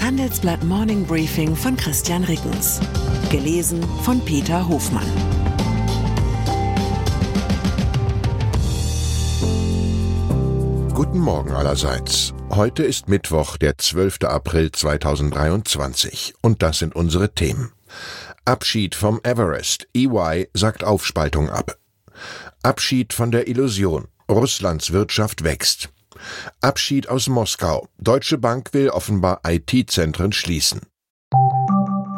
Handelsblatt Morning Briefing von Christian Rickens. Gelesen von Peter Hofmann. Guten Morgen allerseits. Heute ist Mittwoch, der 12. April 2023 und das sind unsere Themen. Abschied vom Everest. EY sagt Aufspaltung ab. Abschied von der Illusion. Russlands Wirtschaft wächst. Abschied aus Moskau. Deutsche Bank will offenbar IT-Zentren schließen.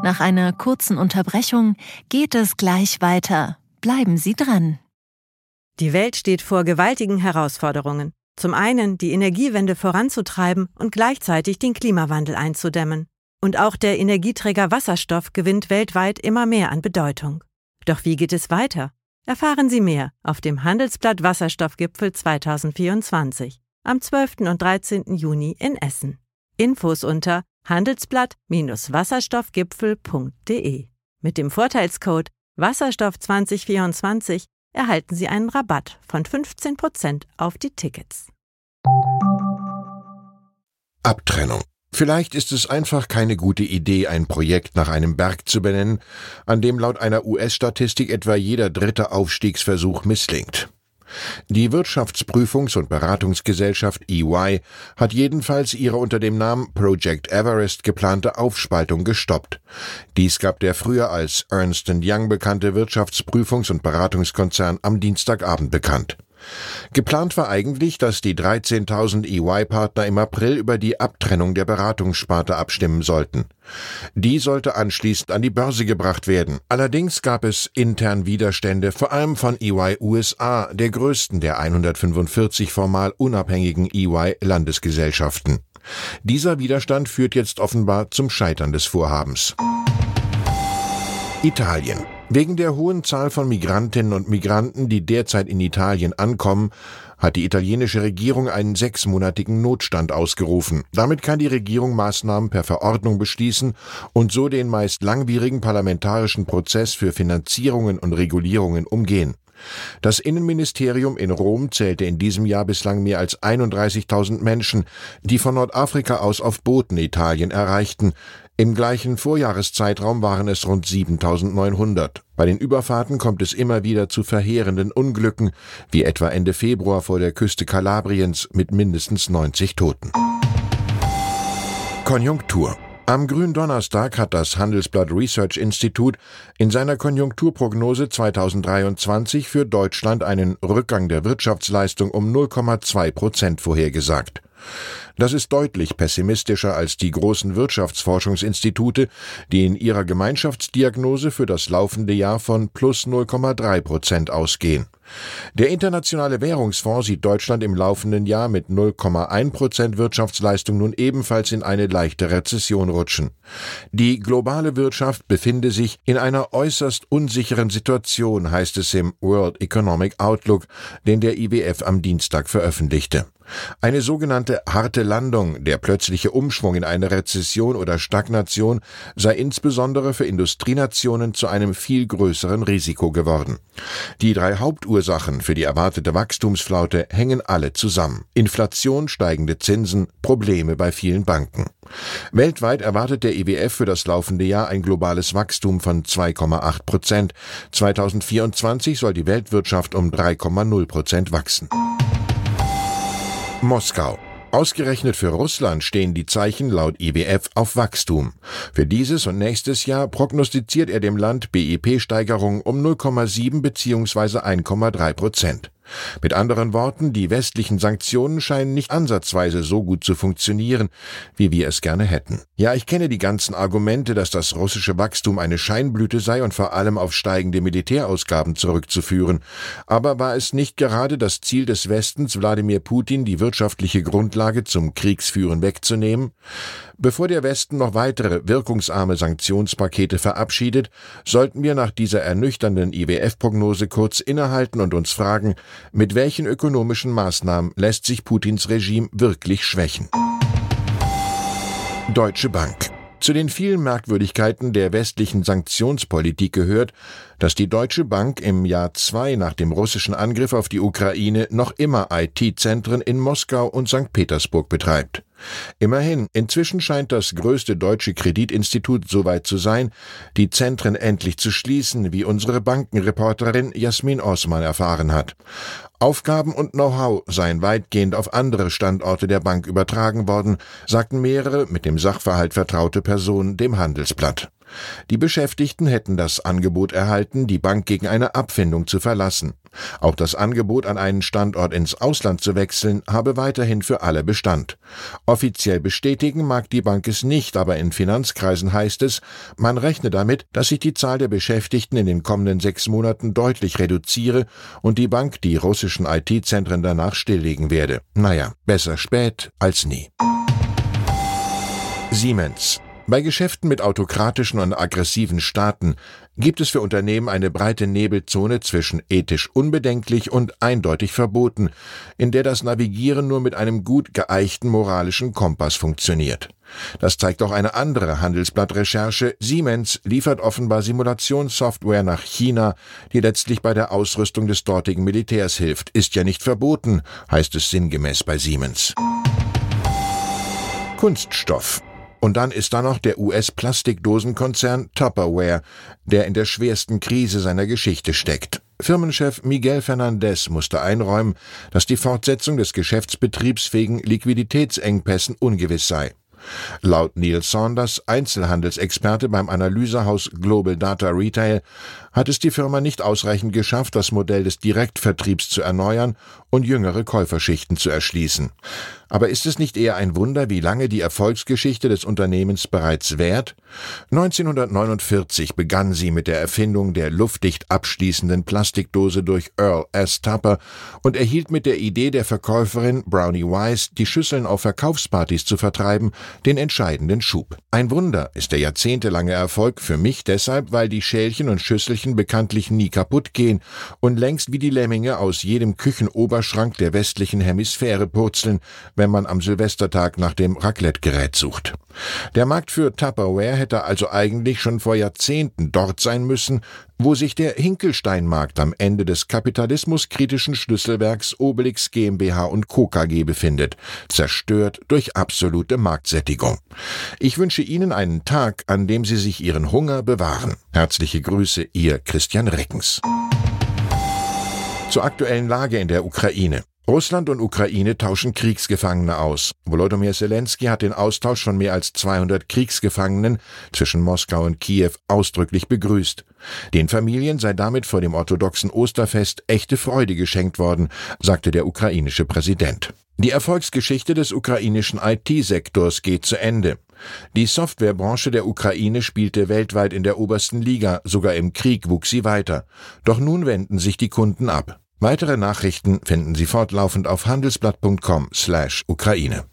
Nach einer kurzen Unterbrechung geht es gleich weiter. Bleiben Sie dran. Die Welt steht vor gewaltigen Herausforderungen. Zum einen die Energiewende voranzutreiben und gleichzeitig den Klimawandel einzudämmen. Und auch der Energieträger Wasserstoff gewinnt weltweit immer mehr an Bedeutung. Doch wie geht es weiter? Erfahren Sie mehr auf dem Handelsblatt Wasserstoffgipfel 2024 am 12. und 13. Juni in Essen. Infos unter handelsblatt-wasserstoffgipfel.de. Mit dem Vorteilscode Wasserstoff 2024 erhalten Sie einen Rabatt von 15% auf die Tickets. Abtrennung. Vielleicht ist es einfach keine gute Idee, ein Projekt nach einem Berg zu benennen, an dem laut einer US-Statistik etwa jeder dritte Aufstiegsversuch misslingt. Die Wirtschaftsprüfungs- und Beratungsgesellschaft EY hat jedenfalls ihre unter dem Namen Project Everest geplante Aufspaltung gestoppt. Dies gab der früher als Ernst Young bekannte Wirtschaftsprüfungs- und Beratungskonzern am Dienstagabend bekannt. Geplant war eigentlich, dass die 13.000 EY-Partner im April über die Abtrennung der Beratungssparte abstimmen sollten. Die sollte anschließend an die Börse gebracht werden. Allerdings gab es intern Widerstände, vor allem von EY USA, der größten der 145 formal unabhängigen EY-Landesgesellschaften. Dieser Widerstand führt jetzt offenbar zum Scheitern des Vorhabens. Italien. Wegen der hohen Zahl von Migrantinnen und Migranten, die derzeit in Italien ankommen, hat die italienische Regierung einen sechsmonatigen Notstand ausgerufen. Damit kann die Regierung Maßnahmen per Verordnung beschließen und so den meist langwierigen parlamentarischen Prozess für Finanzierungen und Regulierungen umgehen. Das Innenministerium in Rom zählte in diesem Jahr bislang mehr als 31.000 Menschen, die von Nordafrika aus auf Booten Italien erreichten. Im gleichen Vorjahreszeitraum waren es rund 7.900. Bei den Überfahrten kommt es immer wieder zu verheerenden Unglücken, wie etwa Ende Februar vor der Küste Kalabriens mit mindestens 90 Toten. Konjunktur am Gründonnerstag hat das Handelsblatt Research Institute in seiner Konjunkturprognose 2023 für Deutschland einen Rückgang der Wirtschaftsleistung um 0,2 Prozent vorhergesagt. Das ist deutlich pessimistischer als die großen Wirtschaftsforschungsinstitute, die in ihrer Gemeinschaftsdiagnose für das laufende Jahr von plus 0,3 Prozent ausgehen. Der Internationale Währungsfonds sieht Deutschland im laufenden Jahr mit 0,1 Prozent Wirtschaftsleistung nun ebenfalls in eine leichte Rezession rutschen. Die globale Wirtschaft befinde sich in einer äußerst unsicheren Situation, heißt es im World Economic Outlook, den der IWF am Dienstag veröffentlichte. Eine sogenannte harte Landung, der plötzliche Umschwung in eine Rezession oder Stagnation, sei insbesondere für Industrienationen zu einem viel größeren Risiko geworden. Die drei Hauptursachen für die erwartete Wachstumsflaute hängen alle zusammen. Inflation, steigende Zinsen, Probleme bei vielen Banken. Weltweit erwartet der IWF für das laufende Jahr ein globales Wachstum von 2,8 Prozent. 2024 soll die Weltwirtschaft um 3,0 Prozent wachsen. Moskau. Ausgerechnet für Russland stehen die Zeichen laut IWF auf Wachstum. Für dieses und nächstes Jahr prognostiziert er dem Land BIP-Steigerung um 0,7 bzw. 1,3 Prozent. Mit anderen Worten, die westlichen Sanktionen scheinen nicht ansatzweise so gut zu funktionieren, wie wir es gerne hätten. Ja, ich kenne die ganzen Argumente, dass das russische Wachstum eine Scheinblüte sei und vor allem auf steigende Militärausgaben zurückzuführen. Aber war es nicht gerade das Ziel des Westens, Wladimir Putin die wirtschaftliche Grundlage zum Kriegsführen wegzunehmen? Bevor der Westen noch weitere wirkungsarme Sanktionspakete verabschiedet, sollten wir nach dieser ernüchternden IWF-Prognose kurz innehalten und uns fragen, mit welchen ökonomischen Maßnahmen lässt sich Putins Regime wirklich schwächen? Deutsche Bank zu den vielen Merkwürdigkeiten der westlichen Sanktionspolitik gehört, dass die Deutsche Bank im Jahr zwei nach dem russischen Angriff auf die Ukraine noch immer IT-Zentren in Moskau und St. Petersburg betreibt. Immerhin, inzwischen scheint das größte deutsche Kreditinstitut so weit zu sein, die Zentren endlich zu schließen, wie unsere Bankenreporterin Jasmin Osman erfahren hat. Aufgaben und Know-how seien weitgehend auf andere Standorte der Bank übertragen worden, sagten mehrere mit dem Sachverhalt vertraute Personen dem Handelsblatt. Die Beschäftigten hätten das Angebot erhalten, die Bank gegen eine Abfindung zu verlassen. Auch das Angebot, an einen Standort ins Ausland zu wechseln, habe weiterhin für alle Bestand. Offiziell bestätigen mag die Bank es nicht, aber in Finanzkreisen heißt es, man rechne damit, dass sich die Zahl der Beschäftigten in den kommenden sechs Monaten deutlich reduziere und die Bank die russischen IT-Zentren danach stilllegen werde. Naja, besser spät als nie. Siemens bei Geschäften mit autokratischen und aggressiven Staaten gibt es für Unternehmen eine breite Nebelzone zwischen ethisch unbedenklich und eindeutig verboten, in der das Navigieren nur mit einem gut geeichten moralischen Kompass funktioniert. Das zeigt auch eine andere Handelsblatt-Recherche. Siemens liefert offenbar Simulationssoftware nach China, die letztlich bei der Ausrüstung des dortigen Militärs hilft. Ist ja nicht verboten, heißt es sinngemäß bei Siemens. Kunststoff. Und dann ist da noch der US-Plastikdosenkonzern Tupperware, der in der schwersten Krise seiner Geschichte steckt. Firmenchef Miguel Fernandez musste einräumen, dass die Fortsetzung des Geschäftsbetriebs wegen Liquiditätsengpässen ungewiss sei. Laut Neil Saunders, Einzelhandelsexperte beim Analysehaus Global Data Retail, hat es die Firma nicht ausreichend geschafft, das Modell des Direktvertriebs zu erneuern und jüngere Käuferschichten zu erschließen. Aber ist es nicht eher ein Wunder, wie lange die Erfolgsgeschichte des Unternehmens bereits währt? 1949 begann sie mit der Erfindung der luftdicht abschließenden Plastikdose durch Earl S. Tupper und erhielt mit der Idee der Verkäuferin Brownie Wise, die Schüsseln auf Verkaufspartys zu vertreiben, den entscheidenden Schub. Ein Wunder ist der jahrzehntelange Erfolg für mich deshalb, weil die Schälchen und Schüsselchen bekanntlich nie kaputt gehen und längst wie die Lemminge aus jedem Küchenoberschrank der westlichen Hemisphäre purzeln, wenn man am Silvestertag nach dem Raclette-Gerät sucht. Der Markt für Tupperware hätte also eigentlich schon vor Jahrzehnten dort sein müssen, wo sich der Hinkelsteinmarkt am Ende des kapitalismuskritischen Schlüsselwerks Obelix GmbH und Co. KG befindet, zerstört durch absolute Marktsättigung. Ich wünsche Ihnen einen Tag, an dem Sie sich Ihren Hunger bewahren. Herzliche Grüße, Ihr Christian Reckens. Zur aktuellen Lage in der Ukraine. Russland und Ukraine tauschen Kriegsgefangene aus. Volodymyr Zelensky hat den Austausch von mehr als 200 Kriegsgefangenen zwischen Moskau und Kiew ausdrücklich begrüßt. Den Familien sei damit vor dem orthodoxen Osterfest echte Freude geschenkt worden, sagte der ukrainische Präsident. Die Erfolgsgeschichte des ukrainischen IT-Sektors geht zu Ende. Die Softwarebranche der Ukraine spielte weltweit in der obersten Liga, sogar im Krieg wuchs sie weiter. Doch nun wenden sich die Kunden ab. Weitere Nachrichten finden Sie fortlaufend auf handelsblatt.com/Ukraine.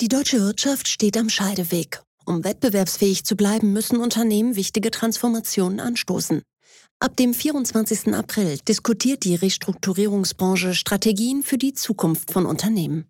Die deutsche Wirtschaft steht am Scheideweg. Um wettbewerbsfähig zu bleiben, müssen Unternehmen wichtige Transformationen anstoßen. Ab dem 24. April diskutiert die Restrukturierungsbranche Strategien für die Zukunft von Unternehmen.